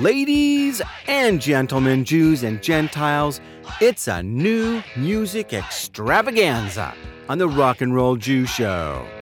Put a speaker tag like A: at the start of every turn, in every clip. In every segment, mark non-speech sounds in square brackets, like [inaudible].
A: Ladies and gentlemen, Jews and Gentiles, it's a new music extravaganza on the Rock and Roll Jew Show.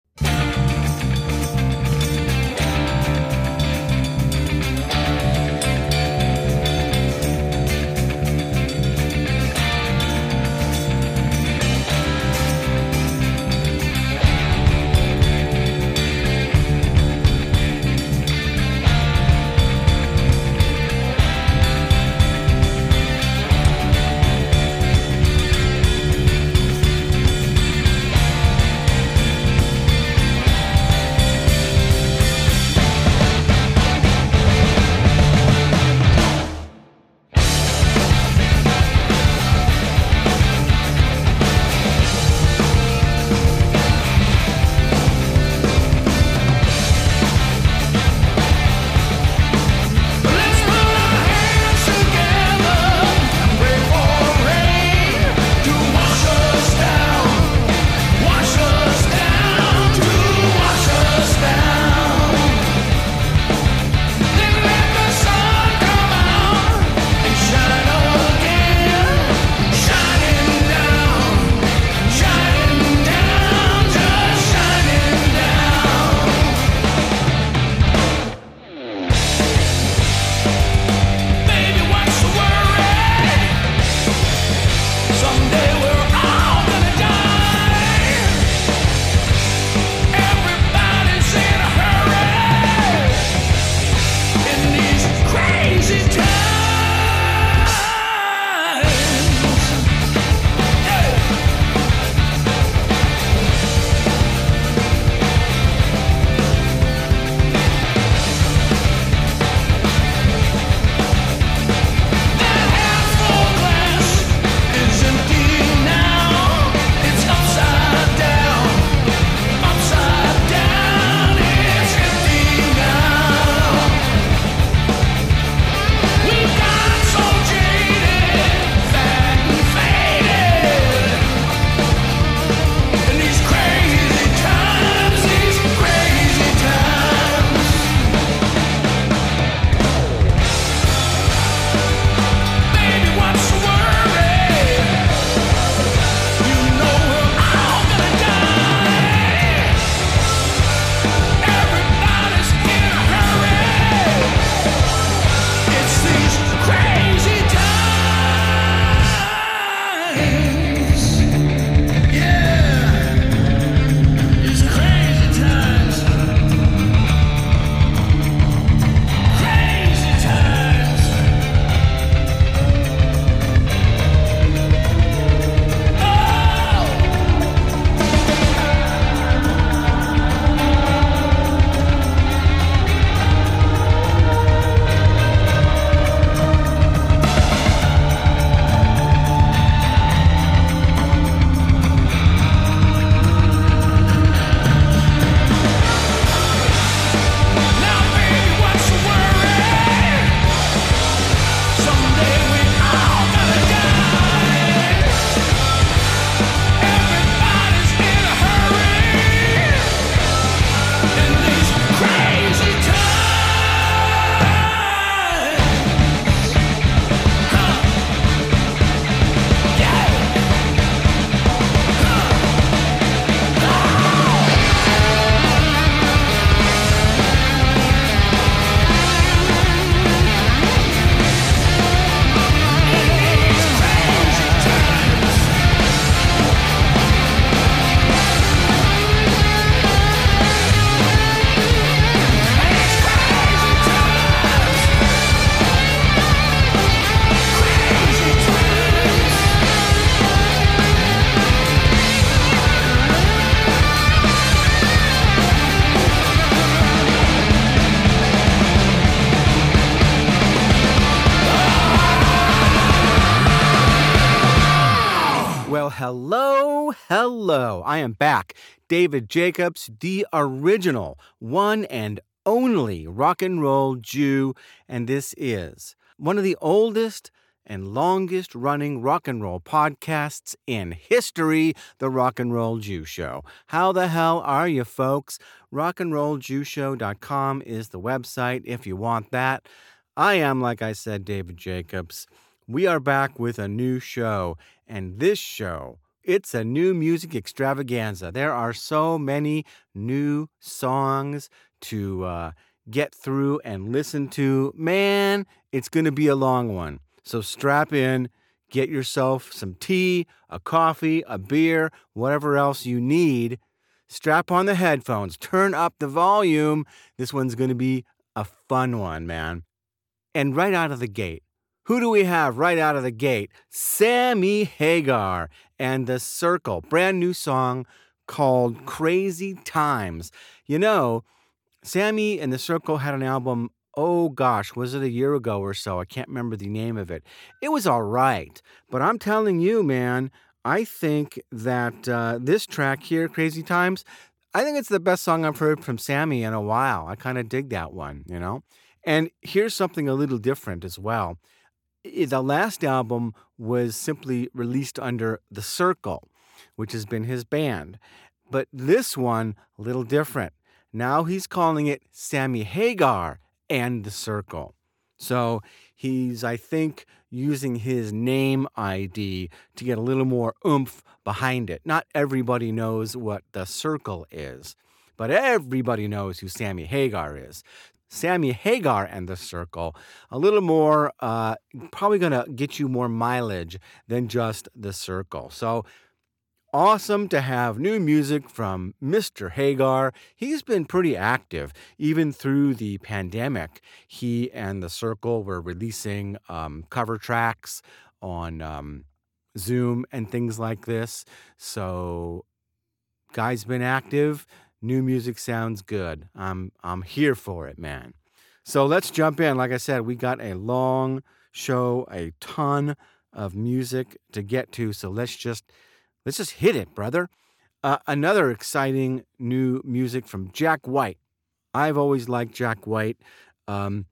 A: I am back. David Jacobs, the original, one and only rock and roll Jew, and this is one of the oldest and longest running rock and roll podcasts in history, The Rock and Roll Jew Show. How the hell are you, folks? Rockandrolljewshow.com is the website if you want that.
B: I am, like I said, David Jacobs. We are back with a new show, and this show, it's a new music extravaganza. There are so many new songs to uh, get through and listen to. Man, it's going to be a long one. So strap in, get yourself some tea, a coffee, a beer, whatever else you need. Strap on the headphones, turn up the volume. This one's going to be a fun one, man. And right out of the gate, who do we have right out of the gate? Sammy Hagar and The Circle, brand new song called Crazy Times. You know, Sammy and The Circle had an album, oh gosh, was it a year ago or so? I can't remember the name of it. It was all right, but I'm telling you, man, I think that uh, this track here, Crazy Times, I think it's the best song I've heard from Sammy in a while. I kind of dig that one, you know? And here's something a little different as well. The last album was simply released under The Circle, which has been his band. But this one, a little different. Now he's calling it Sammy Hagar and The Circle. So he's, I think, using his name ID to get a little more oomph behind it. Not everybody knows what The Circle is, but everybody knows who Sammy Hagar is. Sammy Hagar and the Circle, a little more, uh, probably going to get you more mileage than just the Circle. So awesome to have new music from Mr. Hagar. He's been pretty active even through the pandemic. He and the Circle were releasing um, cover tracks on um, Zoom and things like this. So, guy's been active. New music sounds good. I'm I'm here for it, man. So let's jump in. Like I said, we got a long show, a ton of music to get to. So let's just let's just hit it, brother. Uh, another exciting new music from Jack White. I've always liked Jack White. Um,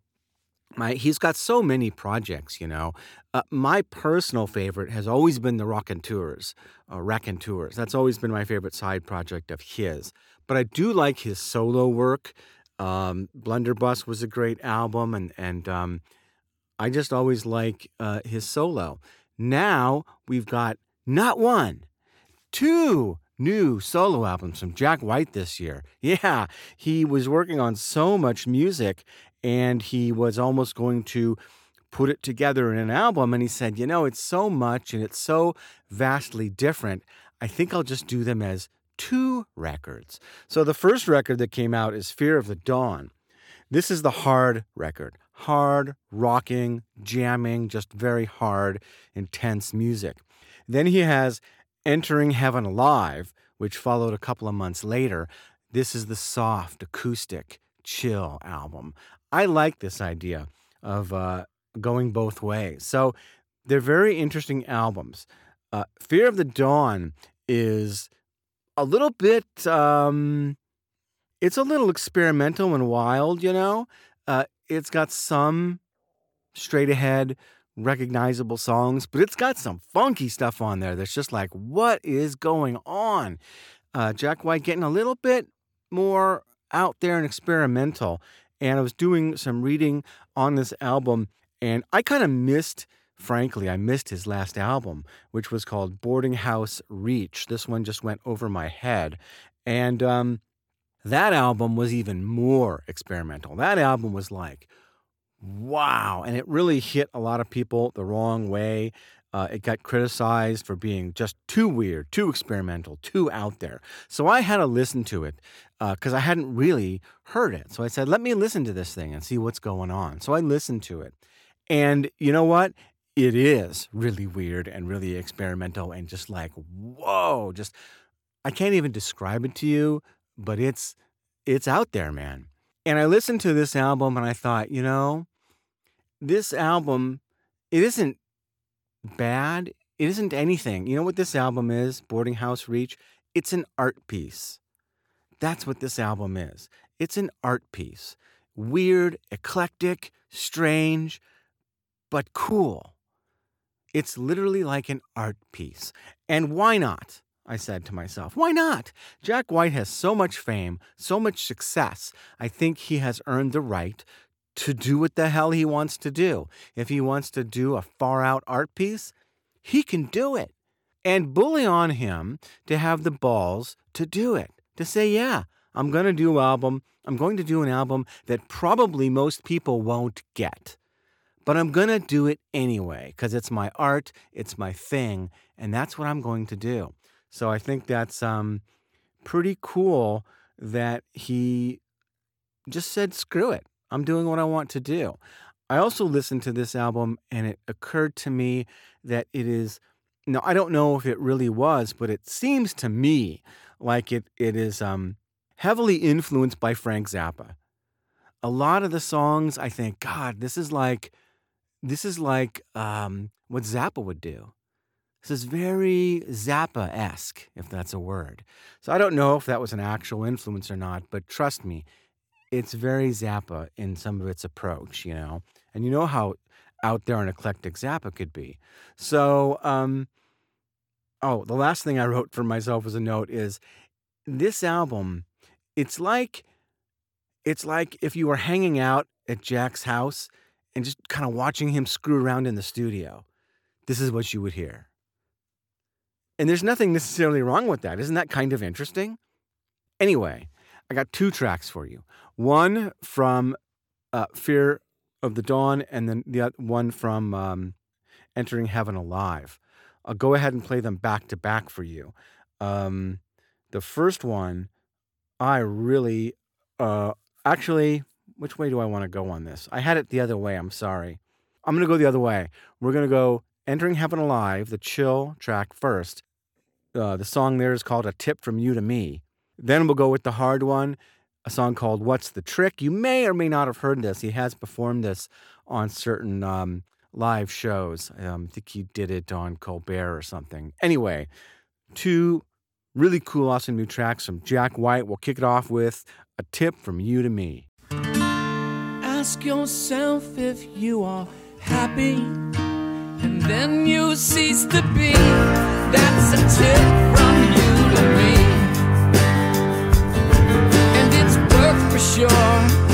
B: my he's got so many projects, you know. Uh, my personal favorite has always been the Raconteurs, uh, Tours. That's always been my favorite side project of his. But I do like his solo work. Um, Blunderbuss was a great album, and and um, I just always like uh, his solo. Now we've got not one, two new solo albums from Jack White this year. [laughs] Yeah, he was working on so much music and he was almost going to put it together in an album. And he said, You know, it's so much and it's so vastly different. I think I'll just do them as two records. So the first record that came out is Fear of the Dawn. This is the hard record. Hard, rocking, jamming, just very hard, intense music. Then he has Entering Heaven Alive, which followed a couple of months later. This is the soft, acoustic, chill album. I like this idea of uh, going both ways. So they're very interesting albums. Uh, Fear of the Dawn is a little bit, um, it's a little experimental and wild, you know? Uh, it's got some straight ahead, recognizable songs, but it's got some funky stuff on there that's just like, what is going on? Uh, Jack White getting a little bit more out there and experimental. And I was doing some reading on this album, and I kind of missed, frankly, I missed his last album, which was called Boarding House Reach. This one just went over my head. And um, that album was even more experimental. That album was like, wow. And it really hit a lot of people the wrong way. Uh, it got criticized for being just too weird, too experimental, too out there. So I had to listen to it because I hadn't really heard it. So I said, let me listen to this thing and see what's going on. So I listened to it. And you know what? It is really weird and really experimental and just like, whoa, just I can't even describe it to you, but it's it's out there, man. And I listened to this album and I thought, you know, this album, it isn't bad. It isn't anything. You know what this album is, Boarding House Reach? It's an art piece. That's what this album is. It's an art piece. Weird, eclectic, strange, but cool. It's literally like an art piece. And why not? I said to myself, why not? Jack White has so much fame, so much success. I think he has earned the right to do what the hell he wants to do. If he wants to do a far out art piece, he can do it. And bully on him to have the balls to do it. To say, yeah, I'm going to do an album. I'm going to do an album that probably most people won't get. But I'm going to do it anyway because it's my art, it's my thing, and that's what I'm going to do. So I think that's um, pretty cool that he just said, screw it. I'm doing what I want to do. I also listened to this album and it occurred to me that it is, no, I don't know if it really was, but it seems to me like it, it is um, heavily influenced by Frank Zappa. A lot of the songs, I think, God, this is like, this is like um, what Zappa would do. This is very Zappa esque, if that's a word. So I don't know if that was an actual influence or not, but trust me, it's very Zappa in some of its approach, you know. And you know how out there and eclectic Zappa could be. So, um, oh, the last thing I wrote for myself as a note is this album. It's like it's like if you were hanging out at Jack's house and just kind of watching him screw around in the studio. This is what you would hear. And there's nothing necessarily wrong with that. Isn't that kind of interesting? Anyway, I got two tracks for you. One from uh, Fear of the Dawn, and then the other one from um, Entering Heaven Alive. I'll go ahead and play them back to back for you. Um, the first one, I really, uh, actually, which way do I want to go on this? I had it the other way. I'm sorry. I'm going to go the other way. We're going to go Entering Heaven Alive, the chill track first. Uh, the song there is called A Tip from You to Me. Then we'll go with the hard one, a song called What's the Trick. You may or may not have heard this. He has performed this on certain um, live shows. Um, I think he did it on Colbert or something. Anyway, two really cool, awesome new tracks from Jack White. We'll kick it off with A Tip from You to Me.
A: Ask yourself if you are happy, and then you cease to be. That's a tip from you to me, and it's work for sure.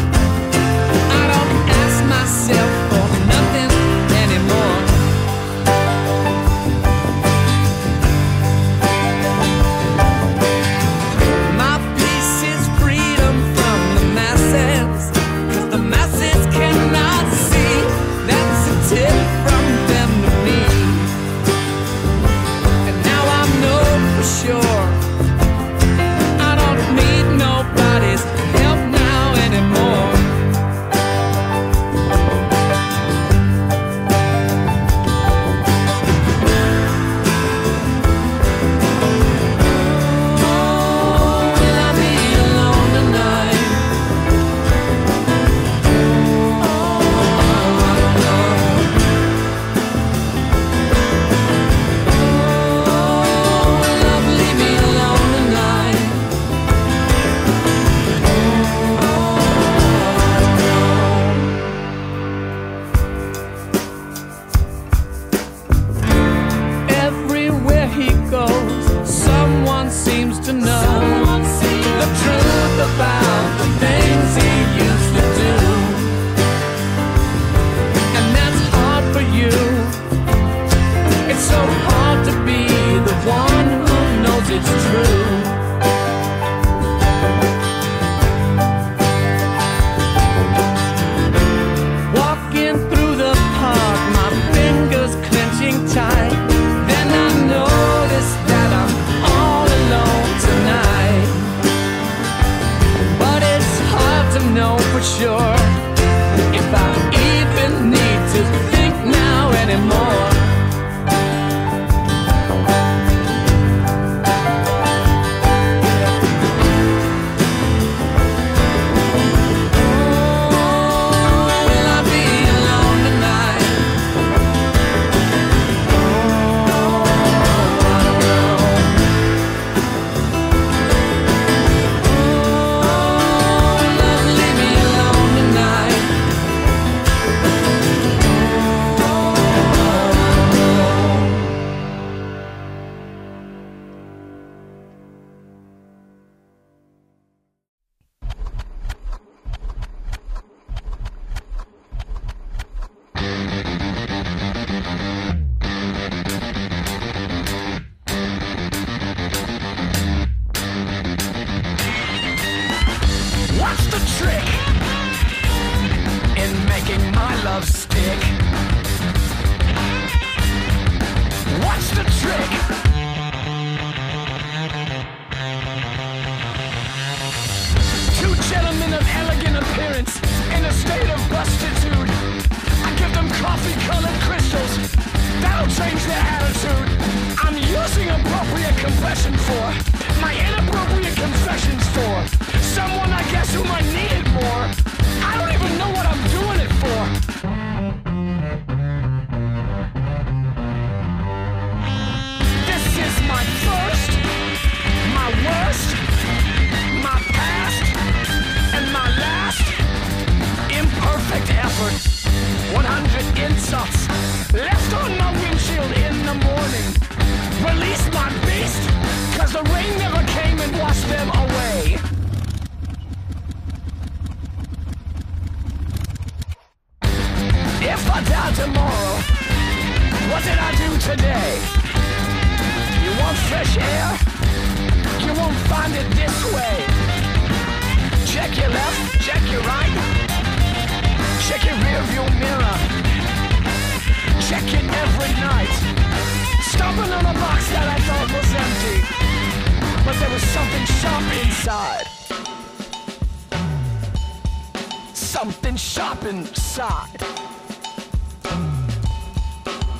A: Something sharp inside.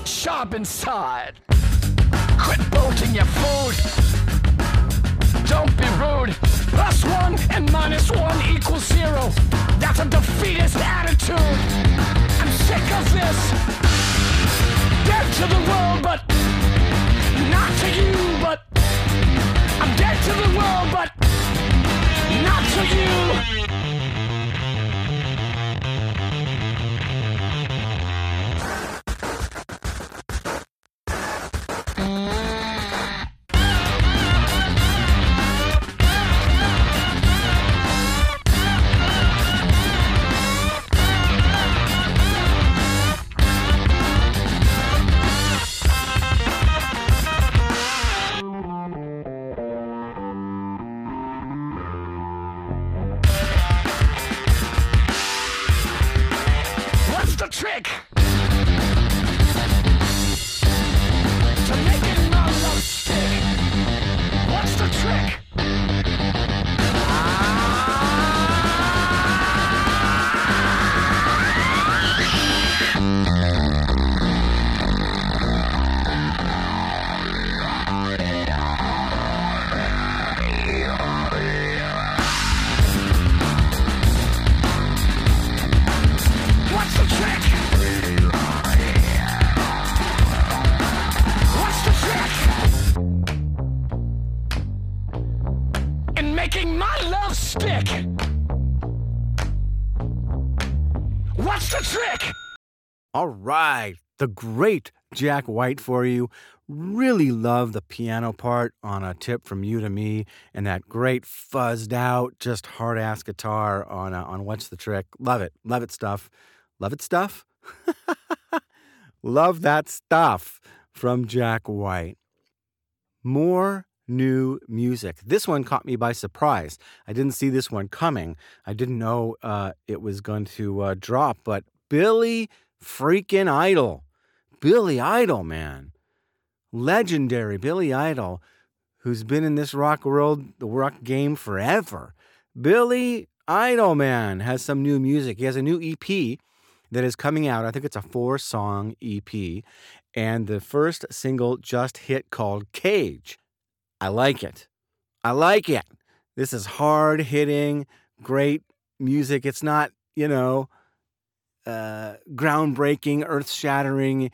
A: Sharp inside. Quit bolting your food. Don't be rude. Plus one and minus one equals zero. That's a defeatist attitude. I'm sick of this. Dead to the world, but not to you. But I'm dead to the world, but not to you.
B: All right, the great Jack White for you. Really love the piano part on a tip from you to me, and that great fuzzed out, just hard ass guitar on uh, on what's the trick. Love it, love it stuff, love it stuff. [laughs] love that stuff from Jack White. More new music. This one caught me by surprise. I didn't see this one coming. I didn't know uh, it was going to uh, drop, but Billy freaking Idol. Billy Idol, man. Legendary Billy Idol, who's been in this rock world, the rock game forever. Billy Idol, man, has some new music. He has a new EP that is coming out. I think it's a four song EP. And the first single just hit called Cage. I like it. I like it. This is hard hitting, great music. It's not, you know, uh, groundbreaking, earth shattering,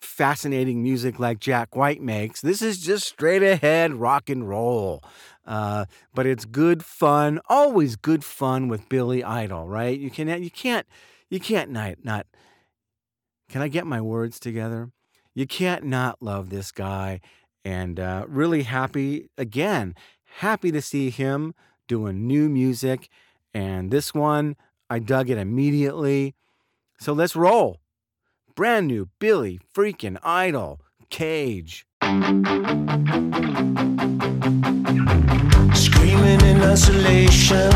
B: fascinating music like Jack White makes. This is just straight ahead rock and roll. Uh, but it's good fun, always good fun with Billy Idol, right? You can you can't you can't not not can I get my words together? You can't not love this guy, and uh, really happy again, happy to see him doing new music. And this one, I dug it immediately. So let's roll. Brand new Billy freaking Idol Cage.
C: Screaming in isolation,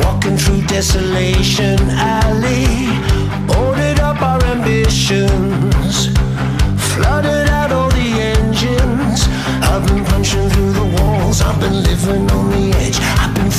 C: walking through desolation alley, boarded up our ambitions, flooded out all the engines. I've been punching through the walls, I've been living on the edge. I've been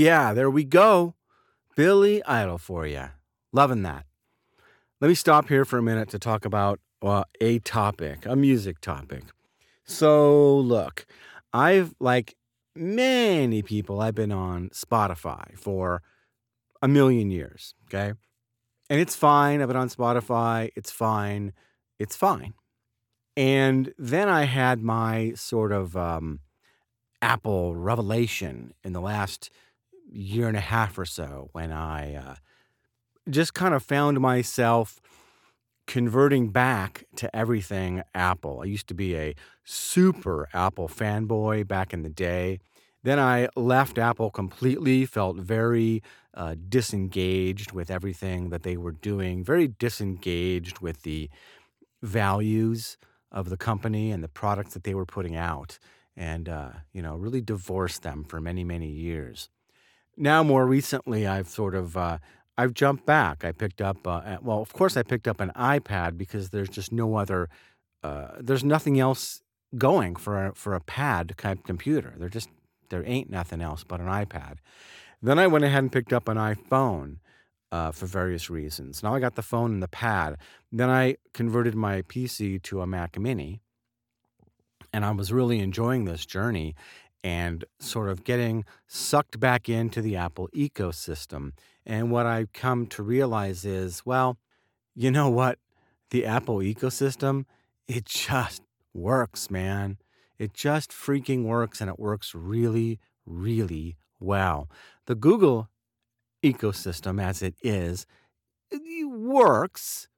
C: Yeah,
B: there we go. Billy Idol for you. Loving that. Let me stop here for a minute to talk about uh, a topic, a music topic. So, look, I've, like many people, I've been on Spotify for a million years, okay? And it's fine. I've been on Spotify. It's fine. It's fine. And then I had my sort of um, Apple revelation in the last year and a half or so when I uh, just kind of found myself converting back to everything Apple. I used to be a super Apple fanboy back in the day. Then I left Apple completely, felt very uh, disengaged with everything that they were doing, very disengaged with the values of the company and the products that they were putting out, and, uh, you know, really divorced them for many, many years now more recently i've sort of uh, i've jumped back. I picked up uh, well of course i picked up an ipad because there's just no other uh, there's nothing else going for a, for a pad type computer. There just there ain't nothing else but an ipad. Then i went ahead and picked up an iphone uh, for various reasons. Now i got the phone and the pad. Then i converted my pc to a mac mini and i was really enjoying this journey and sort of getting sucked back into the Apple ecosystem. And what I've come to realize is, well, you know what? The Apple ecosystem, it just works, man. It just freaking works and it works really, really well. The Google ecosystem, as it is, it works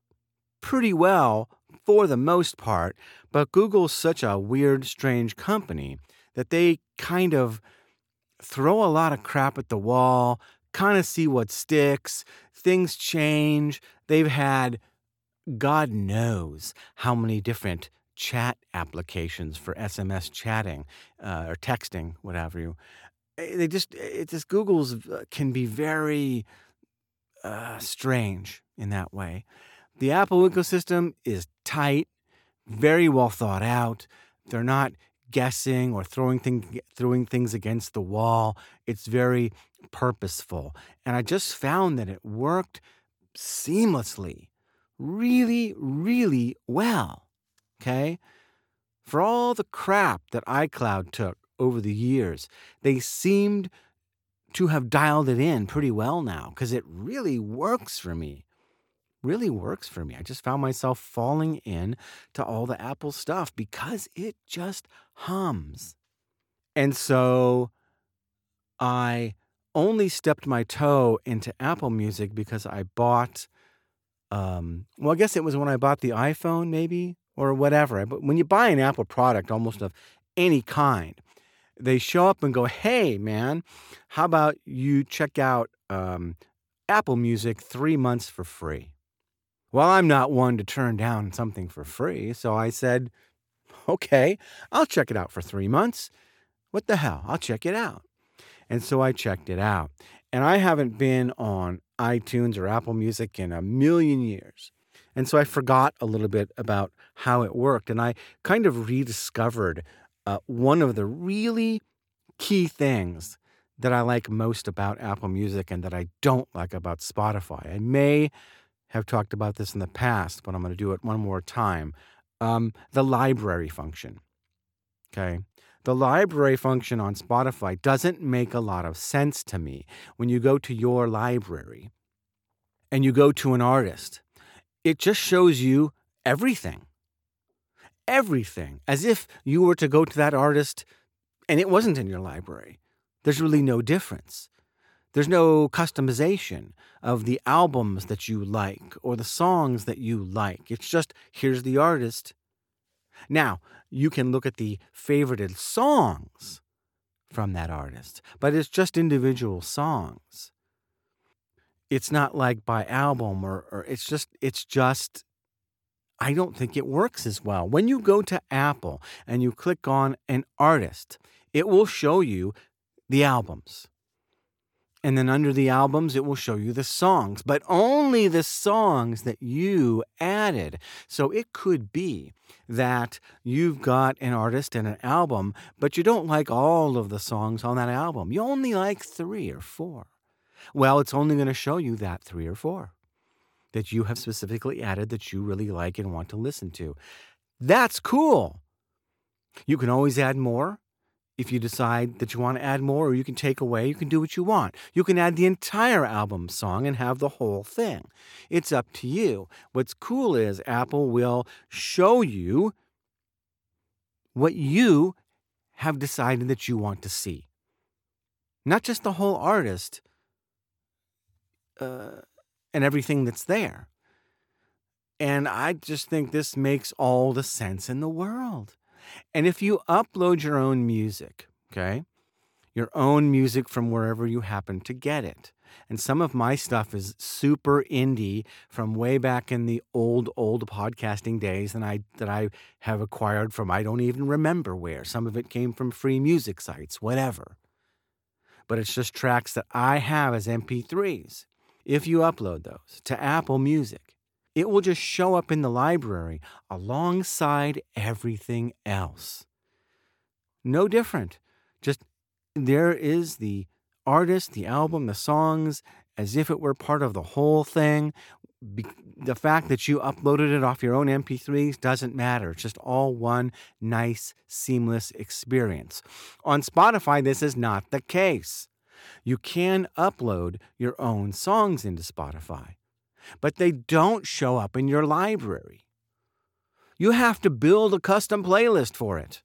B: pretty well for the most part, but Google's such a weird, strange company that they kind of throw a lot of crap at the wall, kind of see what sticks. Things change. They've had God knows how many different chat applications for SMS chatting uh, or texting, whatever you. eh, They just it just Google's uh, can be very uh, strange in that way. The Apple ecosystem is tight, very well thought out. They're not guessing or throwing thing, throwing things against the wall. It's very purposeful, and I just found that it worked seamlessly, really, really well. Okay. for all the crap that iCloud took over the years, they seemed to have dialed it in pretty well now because it really works for me. Really works for me. I just found myself falling in to all the Apple stuff because it just hums. And so I only stepped my toe into Apple Music because I bought um well I guess it was when I bought the iPhone maybe or whatever. But when you buy an Apple product almost of any kind, they show up and go, "Hey man, how about you check out um, Apple Music 3 months for free?" Well, I'm not one to turn down something for free, so I said, "Okay, I'll check it out for 3 months. What the hell? I'll check it out." And so I checked it out. And I haven't been on iTunes or Apple Music in a million years. And so I forgot a little bit about how it worked. And I kind of rediscovered uh, one of the really key things that I like most about Apple Music and that I don't like about Spotify. I may have talked about this in the past, but I'm going to do it one more time. Um, the library function. Okay. The library function on Spotify doesn't make a lot of sense to me. When you go to your library and you go to an artist, it just shows you everything. Everything. As if you were to go to that artist and it wasn't in your library. There's really no difference. There's no customization of the albums that you like or the songs that you like. It's just here's the artist. Now, you can look at the favorited songs from that artist, but it's just individual songs. It's not like by album or, or it's just it's just I don't think it works as well. When you go to Apple and you click on an artist, it will show you the albums. And then under the albums, it will show you the songs, but only the songs that you added. So it could be that you've got an artist and an album, but you don't like all of the songs on that album. You only like three or four. Well, it's only going to show you that three or four that you have specifically added that you really like and want to listen to. That's cool. You can always add more if you decide that you want to add more or you can take away, you can do what you want. You can add the entire album song and have the whole thing. It's up to you. What's cool is Apple will show you what you have decided that you want to see. Not just the whole artist uh, and everything that's there. And I just think this makes all the sense in the world. And if you upload your own music, okay, your own music from wherever you happen to get it, and some of my stuff is super indie from way back in the old, old podcasting days and I that I have acquired from I don't even remember where. Some of it came from free music sites, whatever. But it's just tracks that I have as MP3s. If you upload those to Apple Music, it will just show up in the library alongside everything else. No different. Just there is the artist, the album, the songs, as if it were part of the whole thing. Be- the fact that you uploaded it off your own MP3s doesn't matter. It's just all one nice, seamless experience. On Spotify, this is not the case. You can upload your own songs into Spotify but they don't show up in your library. You have to build a custom playlist for it.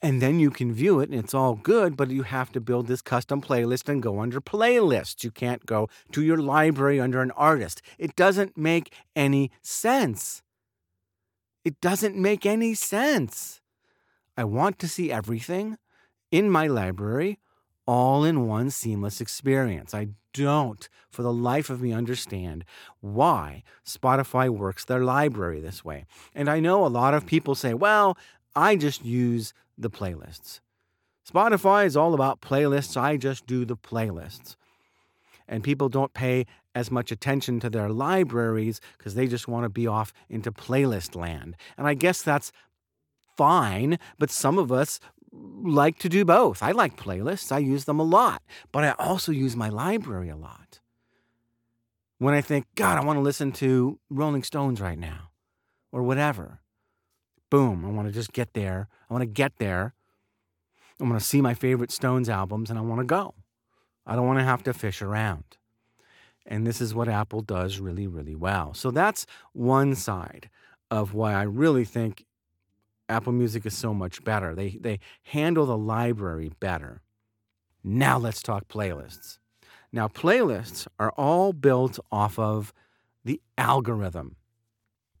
B: And then you can view it and it's all good, but you have to build this custom playlist and go under playlists. You can't go to your library under an artist. It doesn't make any sense. It doesn't make any sense. I want to see everything in my library all in one seamless experience. I don't, for the life of me, understand why Spotify works their library this way. And I know a lot of people say, well, I just use the playlists. Spotify is all about playlists. I just do the playlists. And people don't pay as much attention to their libraries because they just want to be off into playlist land. And I guess that's fine, but some of us like to do both. I like playlists, I use them a lot, but I also use my library a lot. When I think, God, I want to listen to Rolling Stones right now or whatever. boom, I want to just get there. I want to get there. I want to see my favorite Stones albums and I want to go. I don't want to have to fish around. And this is what Apple does really, really well. So that's one side of why I really think Apple Music is so much better. They, they handle the library better. Now let's talk playlists. Now, playlists are all built off of the algorithm.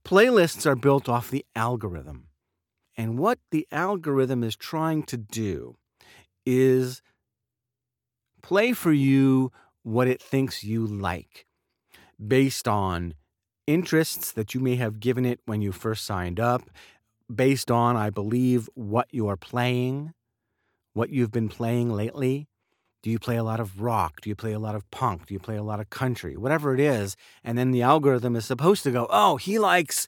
B: Playlists are built off the algorithm. And what the algorithm is trying to do is play for you what it thinks you like based on interests that you may have given it when you first signed up, based on, I believe, what you're playing, what you've been playing lately. Do you play a lot of rock? Do you play a lot of punk? Do you play a lot of country? Whatever it is. And then the algorithm is supposed to go, oh, he likes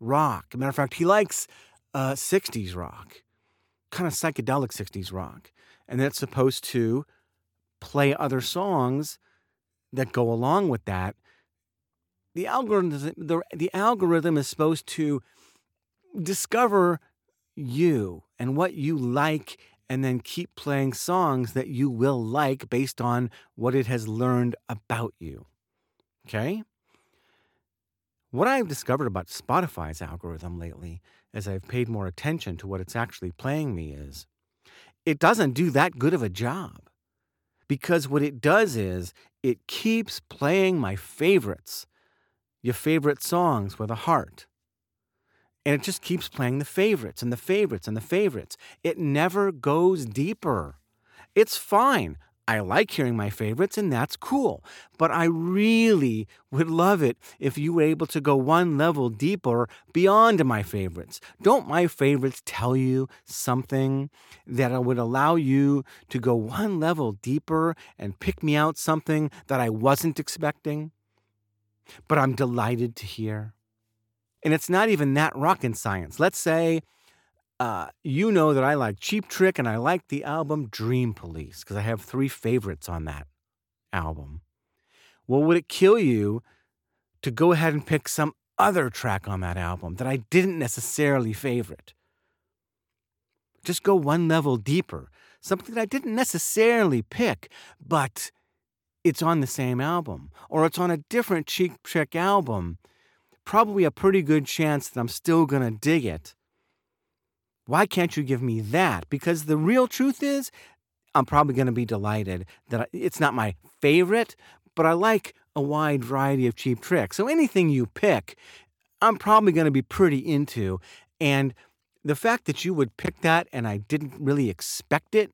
B: rock. Matter of fact, he likes uh, 60s rock, kind of psychedelic 60s rock. And that's supposed to play other songs that go along with that. The algorithm, the, the algorithm is supposed to discover you and what you like and then keep playing songs that you will like based on what it has learned about you. Okay? What I've discovered about Spotify's algorithm lately, as I've paid more attention to what it's actually playing me, is it doesn't do that good of a job. Because what it does is it keeps playing my favorites, your favorite songs with a heart. And it just keeps playing the favorites and the favorites and the favorites. It never goes deeper. It's fine. I like hearing my favorites, and that's cool. But I really would love it if you were able to go one level deeper beyond my favorites. Don't my favorites tell you something that would allow you to go one level deeper and pick me out something that I wasn't expecting? But I'm delighted to hear. And it's not even that rocket science. Let's say uh, you know that I like Cheap Trick and I like the album Dream Police because I have three favorites on that album. Well, would it kill you to go ahead and pick some other track on that album that I didn't necessarily favorite? Just go one level deeper. Something that I didn't necessarily pick, but it's on the same album, or it's on a different Cheap Trick album. Probably a pretty good chance that I'm still gonna dig it. Why can't you give me that? Because the real truth is, I'm probably going to be delighted that it's not my favorite, but I like a wide variety of cheap tricks. So anything you pick, I'm probably going to be pretty into. And the fact that you would pick that and I didn't really expect it,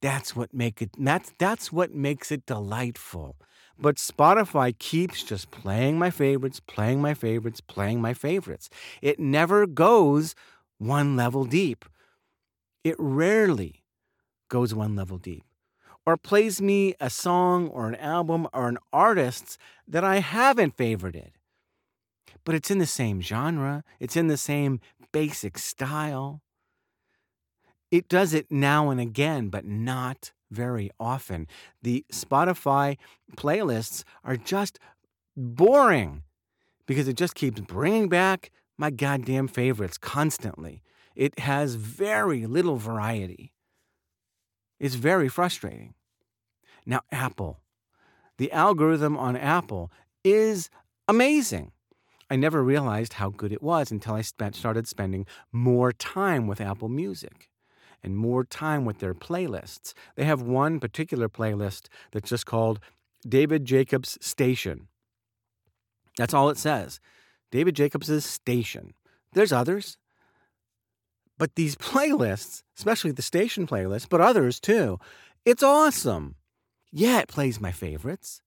B: that's what make it that's that's what makes it delightful. But Spotify keeps just playing my favorites, playing my favorites, playing my favorites. It never goes one level deep. It rarely goes one level deep or plays me a song or an album or an artist that I haven't favorited. But it's in the same genre, it's in the same basic style. It does it now and again, but not very often. The Spotify playlists are just boring because it just keeps bringing back my goddamn favorites constantly. It has very little variety. It's very frustrating. Now, Apple. The algorithm on Apple is amazing. I never realized how good it was until I spent, started spending more time with Apple Music and more time with their playlists. They have one particular playlist that's just called David Jacobs Station. That's all it says. David Jacobs' Station. There's others. But these [laughs] playlists, especially the station playlist, but others too, it's awesome. Yeah, it plays my favorites.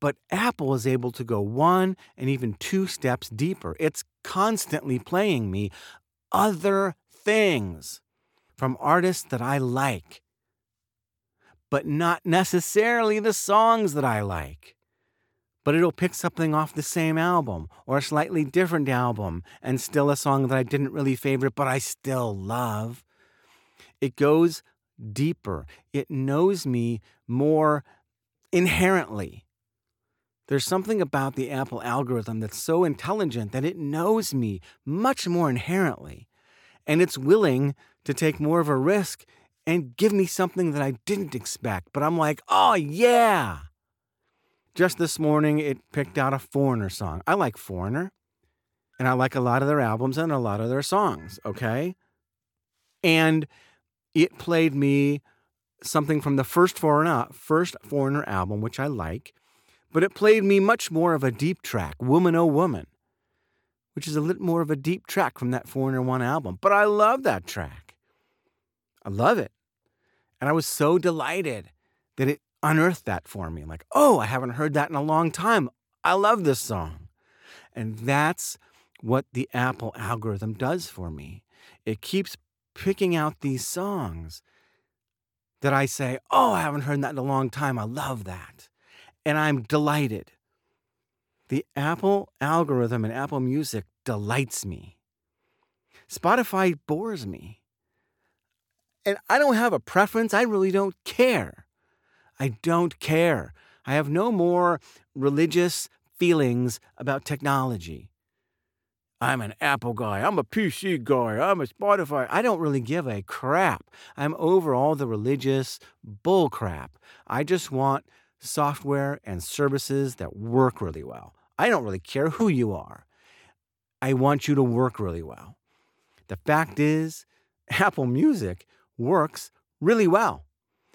B: But Apple is able to go one and even two steps deeper. It's constantly playing me other things from artists that I like, but not necessarily the songs that I like but it'll pick something off the same album or a slightly different album and still a song that I didn't really favorite but I still love. It goes deeper. It knows me more inherently. There's something about the Apple algorithm that's so intelligent that it knows me much more inherently. and it's willing to take more of a risk and give me something that I didn't expect. But I'm like, oh, yeah. Just this morning, it picked out a Foreigner song. I like Foreigner, and I like a lot of their albums and a lot of their songs, okay? And it played me something from the first Foreigner, first Foreigner album, which I like, but it played me much more of a deep track, Woman Oh Woman, which is a little more of a deep track from that Foreigner 1 album. But I love that track. I love it. And I was so delighted that it unearthed that for me. Like, oh, I haven't heard that in a long time. I love this song. And that's what the Apple algorithm does for me. It keeps picking out these songs that I say, oh, I haven't heard that in a long time. I love that. And I'm delighted. The Apple algorithm and Apple Music delights me. Spotify bores me. And I don't have a preference. I really don't care. I don't care. I have no more religious feelings about technology. I'm an Apple guy. I'm a PC guy. I'm a Spotify. I don't really give a crap. I'm over all the religious bullcrap. I just want software and services that work really well. I don't really care who you are. I want you to work really well. The fact is, [laughs] Apple Music works really well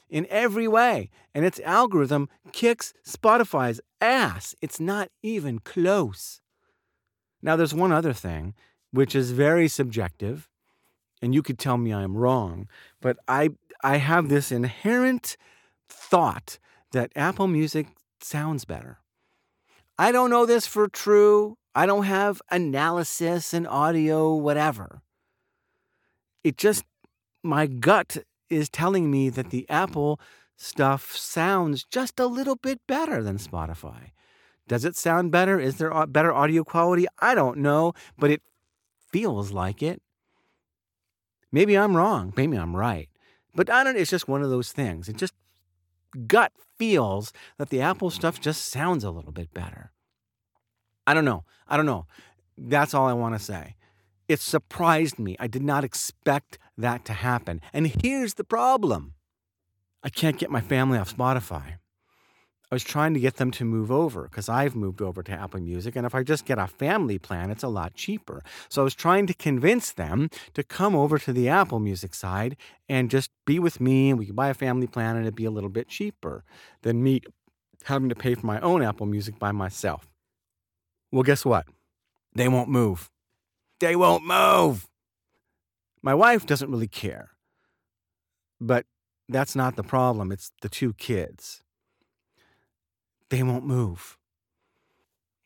B: in every way, and its algorithm kicks Spotify's ass. It's not even close. Now, there's one other thing, which is very subjective, and you could tell me I'm wrong, but I, I have this inherent thought that Apple Music sounds better. I don't know this for true. I don't have analysis and audio, whatever. It just, my gut is telling me that the Apple stuff sounds just a little bit better than Spotify. Does it sound better? Is there better audio quality? I don't know, but it feels like it. Maybe I'm wrong. Maybe I'm right. But I don't, it's just one of those things. It just gut feels that the Apple stuff just sounds a little bit better. I don't know. I don't know. That's all I want to say. It surprised me. I did not expect that to happen. And here's the problem I can't get my family off Spotify. I was trying to get them to move over because I've moved over to Apple Music. And if I just get a family plan, it's a lot cheaper. So I was trying to convince them to come over to the Apple Music side and just be with me. And we could buy a family plan and it'd be a little bit cheaper than me having to pay for my own Apple Music by myself. Well, guess what? They won't move. They won't move. My wife doesn't really care. But that's not the problem. It's the two kids. They won't move.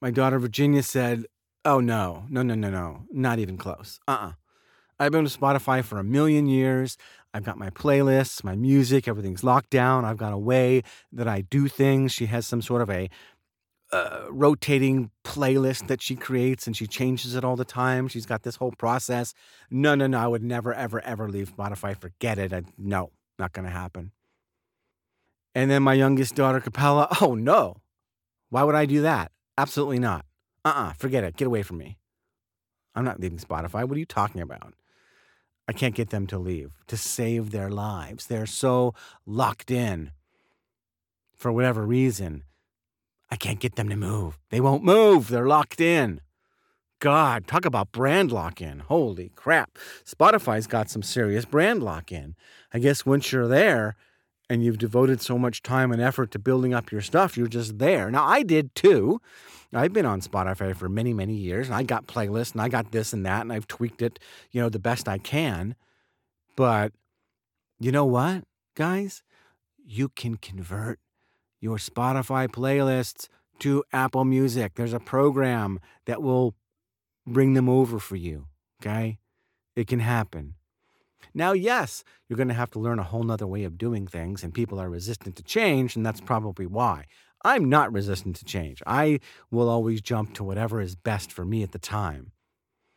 B: My daughter Virginia said, Oh, no, no, no, no, no, not even close. Uh uh-uh. uh. i have been to Spotify for a million years. I've got my playlists, my music, everything's locked down. I've got a way that I do things. She has some sort of a uh, rotating playlist that she creates and she changes it all the time. She's got this whole process. No, no, no. I would never, ever, ever leave Spotify. Forget it. I, no, not going to happen. And then my youngest daughter, Capella, [laughs] oh no. Why would I do that? Absolutely not. Uh uh forget it. Get away from me. I'm not leaving Spotify. What are you talking about? I can't get them to leave, to save their lives. They're so locked in for whatever reason. I can't get them to move. They won't move. They're locked in. God, talk about brand lock in. Holy crap. Spotify's got some serious brand lock in. I guess once you're there, and you've devoted so much time and effort to building up your stuff, you're just there. Now, I did too. I've been on Spotify for many, many years, and I got playlists, and I got this and that, and I've tweaked it, you know, the best I can. But you know what, guys? You can convert your Spotify playlists to Apple Music. There's a program that will bring them over for you, okay? It can happen. Now, yes, you're going to have to learn a whole nother way of doing things, and people are resistant to change, and that's probably why. I'm not resistant to change. I will always jump to whatever is best for me at the time.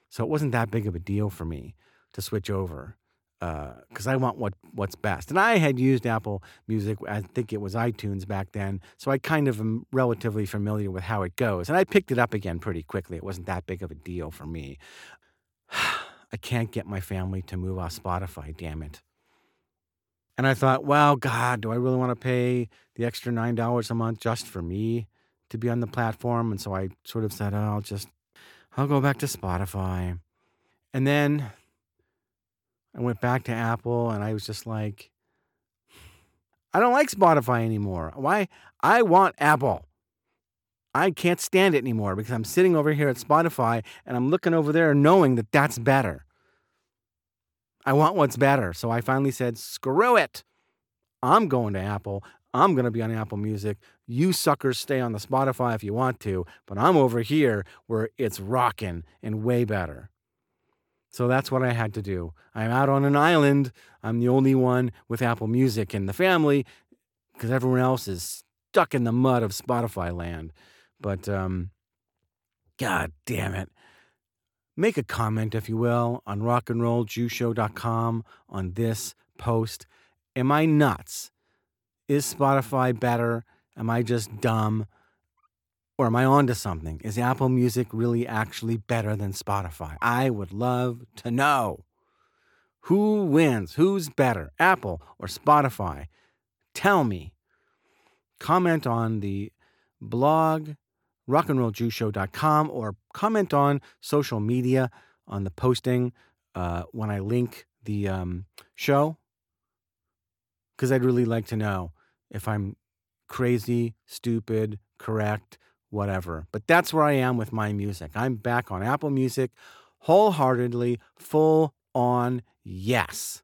B: So it wasn't that big of a deal for me to switch over because uh, I want what what's best. And I had used Apple Music, I think it was iTunes back then, so I kind of am relatively familiar with how it goes. And I picked it up again pretty quickly. It wasn't that big of a deal for me. [sighs] I can't get my family to move off Spotify, damn it. And I thought, well, God, do I really want to pay the extra $9 a month just for me to be on the platform? And so I sort of said, oh, I'll just, I'll go back to Spotify. And then I went back to Apple and I was just like, I don't like Spotify anymore. Why? I want Apple. I can't stand it anymore because I'm sitting over here at Spotify and I'm looking over there knowing that that's better. I want what's better. So I finally said, screw it. I'm going to Apple. I'm going to be on Apple Music. You suckers stay on the Spotify if you want to, but I'm over here where it's rocking and way better. So that's what I had to do. I'm out on an island. I'm the only one with Apple Music in the family because everyone else is stuck in the mud of Spotify land. But um, God damn it. Make a comment, if you will, on rockandrolljewshow.com on this post. Am I nuts? Is Spotify better? Am I just dumb? Or am I onto something? Is Apple Music really actually better than Spotify? I would love to know. Who wins? Who's better, Apple or Spotify? Tell me. Comment on the blog, rockandrolljewshow.com, or comment on social media on the posting uh, when I link the um, show. Because I'd really like to know if I'm crazy, stupid, correct, whatever. But that's where I am with my music. I'm back on Apple Music wholeheartedly, full on yes.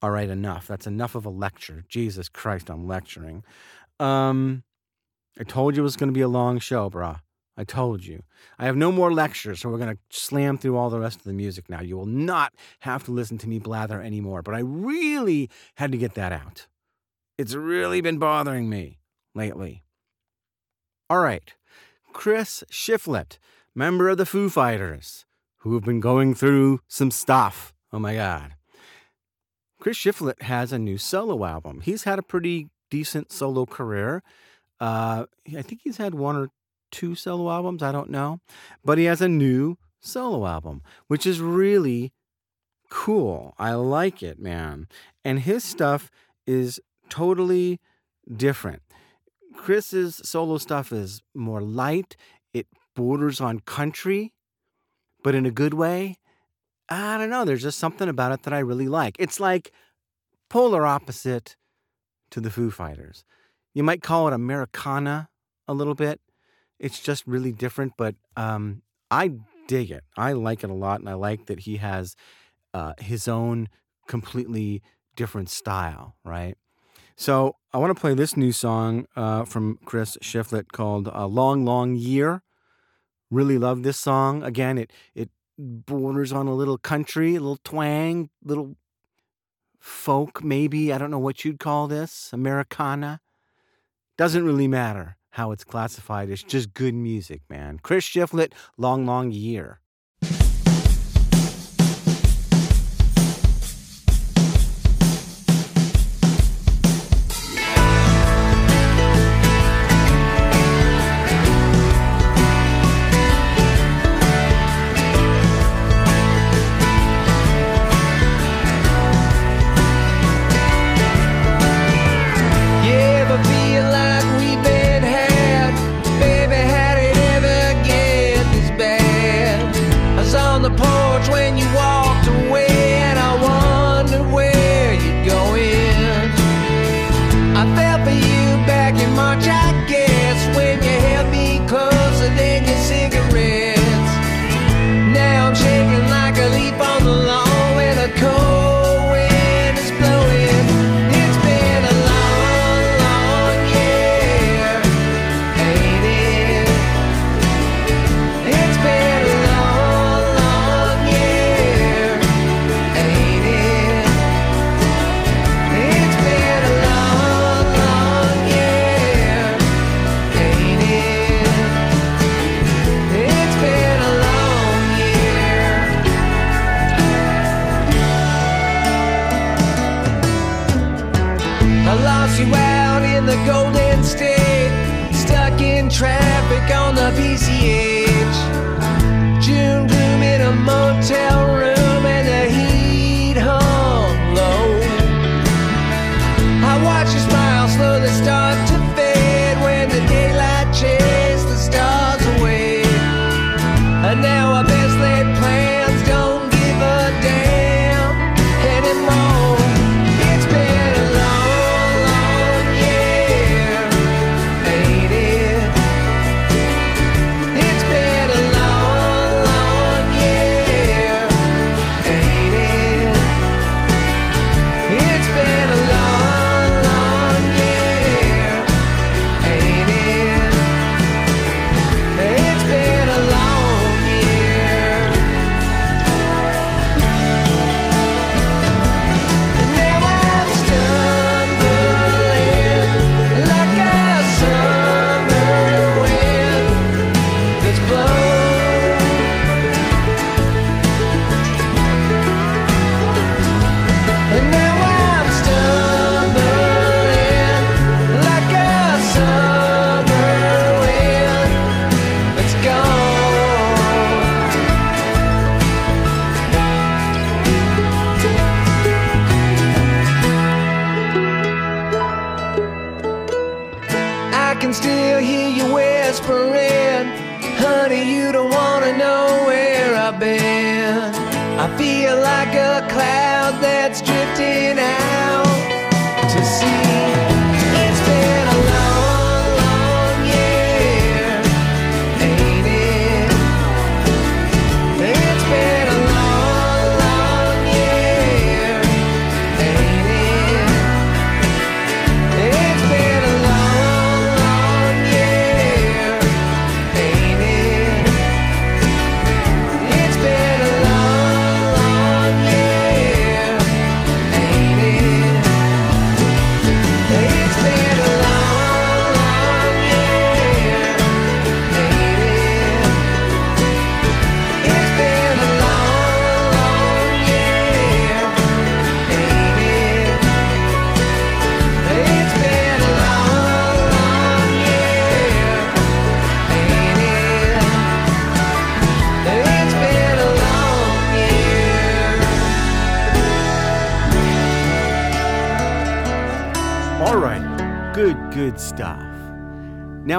B: All right, enough. That's enough of a lecture. Jesus Christ, I'm lecturing. Um, I told you it was going to be a long show, brah. I told you. I have no more lectures, so we're going to slam through all the rest of the music now. You will not have to listen to me blather anymore, but I really had to get that out. It's really been bothering me lately. All right. Chris Shiflett, member of the Foo Fighters, who have been going through some stuff. Oh my God. Chris Shiflett has a new solo album. He's had a pretty decent solo career. Uh, I think he's had one or two solo albums. I don't know. But he has a new solo album, which is really cool. I like it, man. And his stuff is totally different. Chris's solo stuff is more light, it borders on country, but in a good way. I don't know. There's just something about it that I really like. It's like polar opposite to the Foo Fighters. You might call it Americana a little bit. It's just really different, but um, I dig it. I like it a lot, and I like that he has uh, his own completely different style, right? So I want to play this new song uh, from Chris Shiflett called "A Long, Long Year." Really love this song. Again, it it borders on a little country, a little twang, little folk, maybe. I don't know what you'd call this, Americana. Doesn't really matter how it's classified. It's just good music, man. Chris Shiflett, Long, Long Year.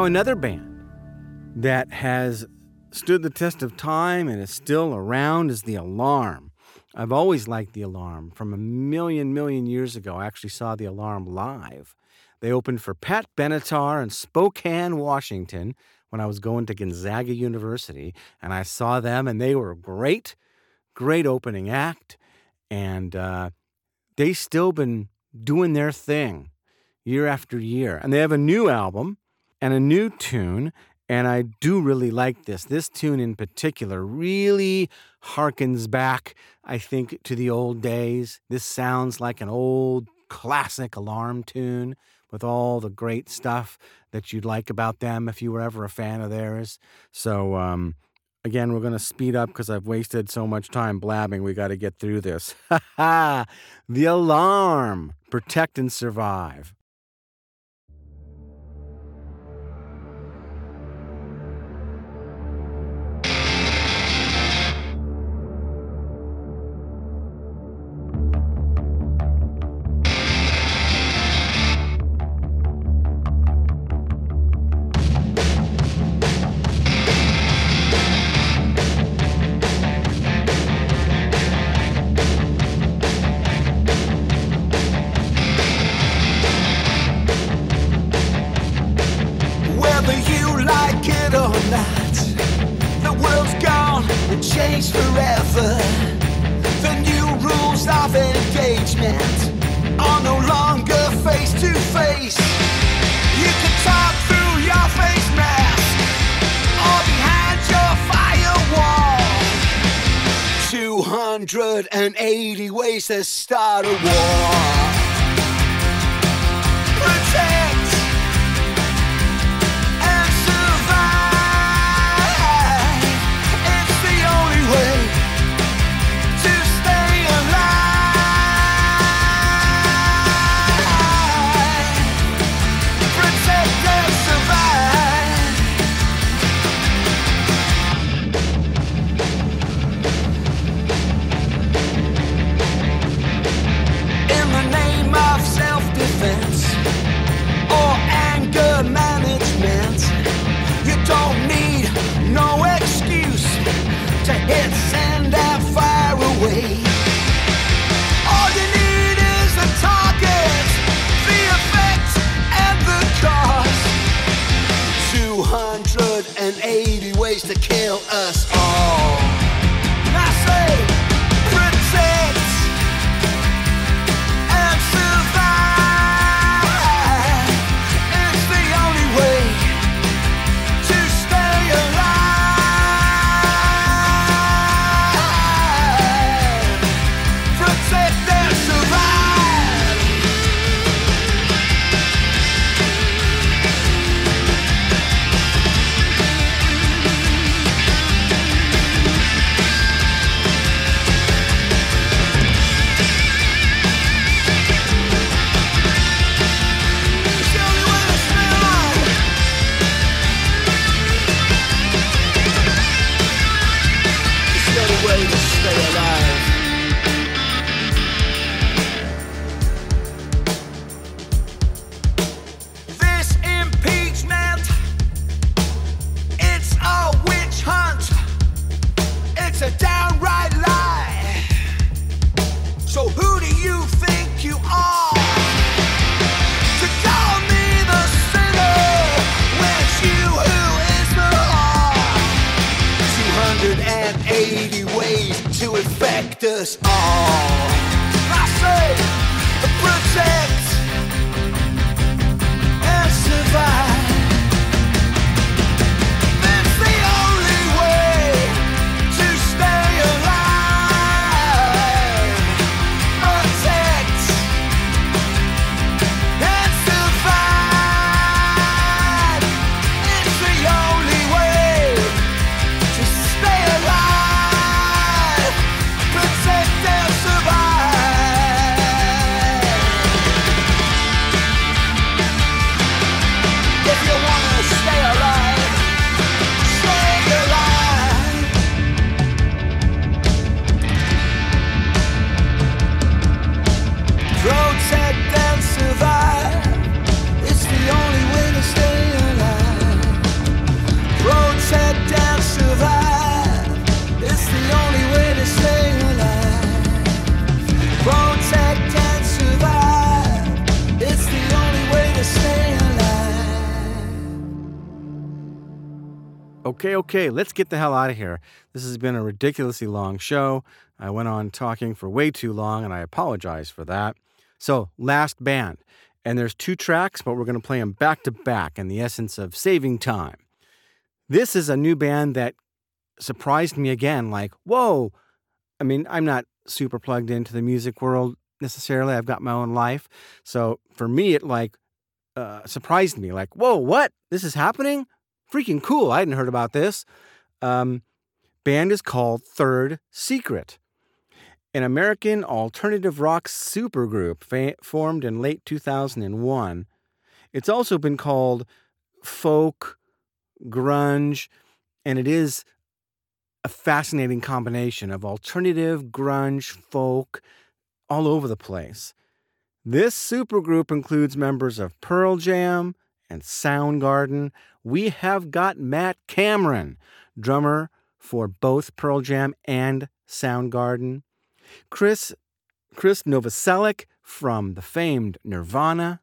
B: Another band that has stood the test of time and is still around is The Alarm. I've always liked The Alarm. From a million, million years ago, I actually saw The Alarm live. They opened for Pat Benatar in Spokane, Washington, when I was going to Gonzaga University, and I saw them, and they were great, great opening act, and uh, they still been doing their thing year after year. And they have a new album and a new tune. And I do really like this. This tune in particular really harkens back, I think, to the old days. This sounds like an old classic alarm tune with all the great stuff that you'd like about them if you were ever a fan of theirs. So, um, again, we're going to speed up because I've wasted so much time blabbing. We got to get through this. [laughs] The alarm. Protect and survive.
C: 280 ways to start a war.
B: Okay, let's get the hell out of here. This has been a ridiculously long show. I went on talking for way too long, and I apologize for that. So, last band. And there's two tracks, but we're going to play them back to back in the essence of saving time. This is a new band that surprised me again. Like, whoa. I mean, I'm not super plugged into the music world necessarily. I've got my own life. So, for me, it like uh, surprised me. Like, whoa, what? This is happening? Freaking cool. I hadn't heard about this. Um, band is called Third Secret, an American alternative rock supergroup fa- formed in late 2001. It's also been called folk, grunge, and it is a fascinating combination of alternative, grunge, folk, all over the place. This supergroup includes members of Pearl Jam and Soundgarden. We have got Matt Cameron, drummer for both Pearl Jam and Soundgarden. Chris Chris Novoselic from the famed Nirvana.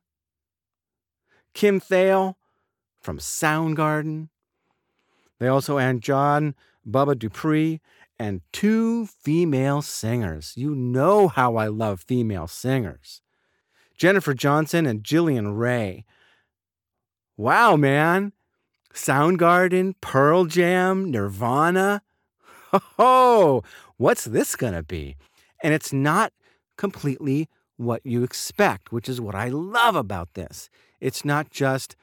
B: Kim Thayil from Soundgarden. They also had John Bubba Dupree and two female singers. You know how I love female singers. Jennifer Johnson and Jillian Ray. Wow, man. Soundgarden, Pearl Jam, Nirvana. Oh, what's this going to be? And it's not completely what you expect, which is what I love about this. It's not just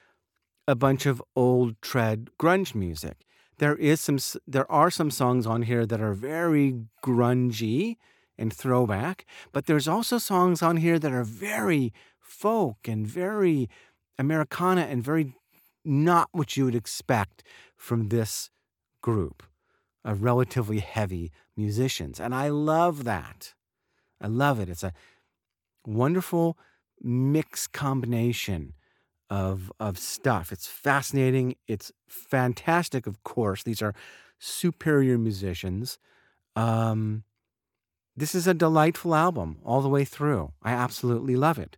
B: a bunch of old tread grunge music. There is some there are some songs on here that are very grungy and throwback, but there's also songs on here that are very folk and very Americana and very not what you would expect from this group of relatively heavy musicians. And I love that. I love it. It's a wonderful mixed combination of of stuff. It's fascinating. It's fantastic, of course. These are superior musicians. Um, this is a delightful album all the way through. I absolutely love it.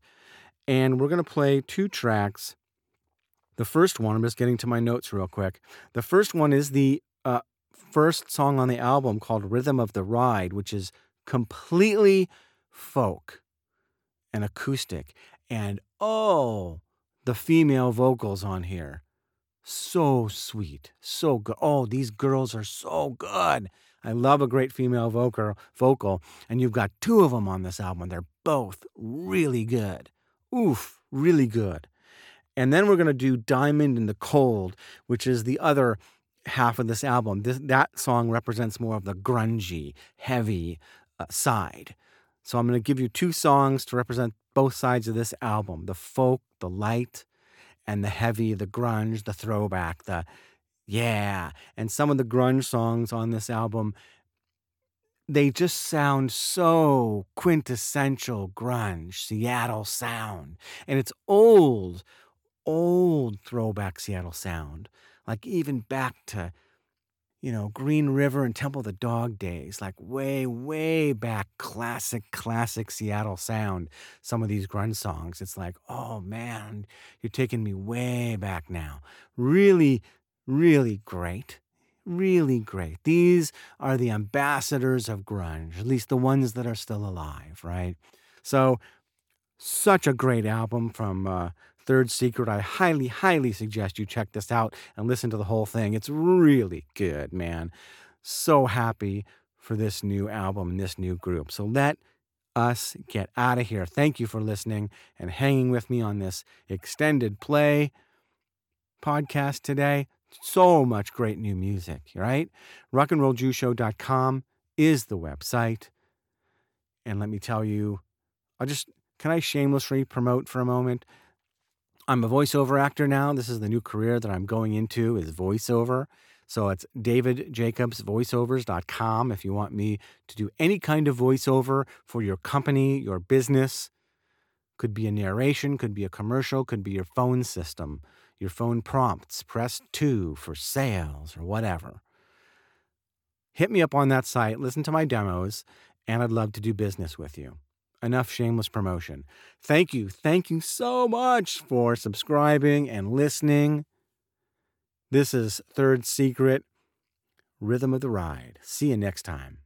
B: And we're going to play two tracks. The first one, I'm just getting to my notes real quick. The first one is the uh, first song on the album called Rhythm of the Ride, which is completely folk and acoustic. And oh, the female vocals on here. So sweet, so good. Oh, these girls are so good. I love a great female vocal, vocal, and you've got two of them on this album. They're both really good. Oof, really good. And then we're going to do Diamond in the Cold, which is the other half of this album. This, that song represents more of the grungy, heavy uh, side. So I'm going to give you two songs to represent both sides of this album the folk, the light, and the heavy, the grunge, the throwback, the yeah. And some of the grunge songs on this album, they just sound so quintessential grunge, Seattle sound. And it's old, old throwback Seattle sound. Like even back to you know, Green River and Temple of the Dog days, like way, way back, classic, classic Seattle sound. Some of these grunge songs, it's like, oh man, you're taking me way back now. Really, really great. Really great. These are the ambassadors of grunge, at least the ones that are still alive, right? So, such a great album from uh, Third Secret. I highly, highly suggest you check this out and listen to the whole thing. It's really good, man. So happy for this new album and this new group. So let us get out of here. Thank you for listening and hanging with me on this extended play podcast today. So much great new music, right? Rockandrolljewshow.com is the website. And let me tell you, I'll just, can I shamelessly promote for a moment? I'm a voiceover actor now. This is the new career that I'm going into is voiceover. So it's davidjacobsvoiceovers.com if you want me to do any kind of voiceover for your company, your business. Could be a narration, could be a commercial, could be your phone system, your phone prompts, press 2 for sales or whatever. Hit me up on that site, listen to my demos, and I'd love to do business with you. Enough shameless promotion. Thank you. Thank you so much for subscribing and listening. This is Third Secret Rhythm of the Ride. See you next time.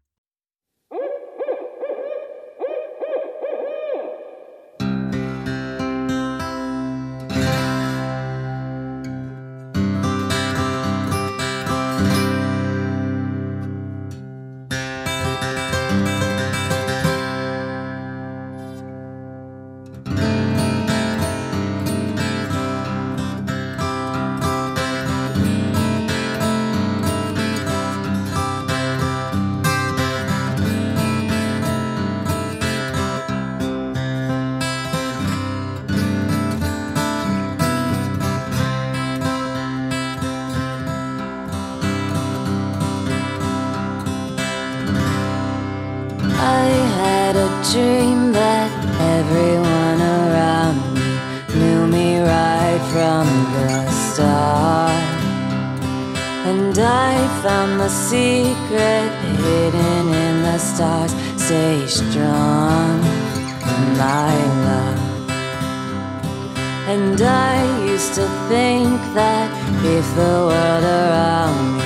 D: The secret hidden in the stars. Stay strong, my love. And I used to think that if the world around me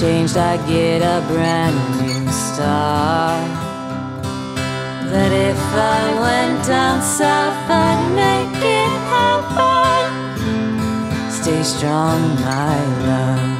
D: changed, I'd get a brand new start. That if I went down south, I'd make it happen. Stay strong, my love.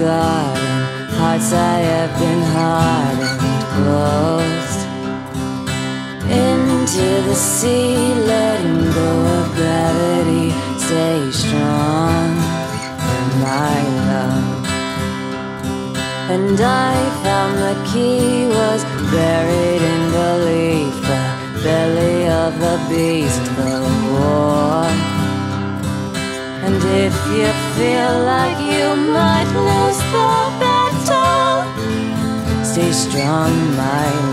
D: Garden. Hearts I have been hardened, closed into the sea, letting go of gravity. Stay strong, my love. And I found the key was buried in belief, the belly of the beast, the war. And if you feel like you might lose the battle, stay strong, my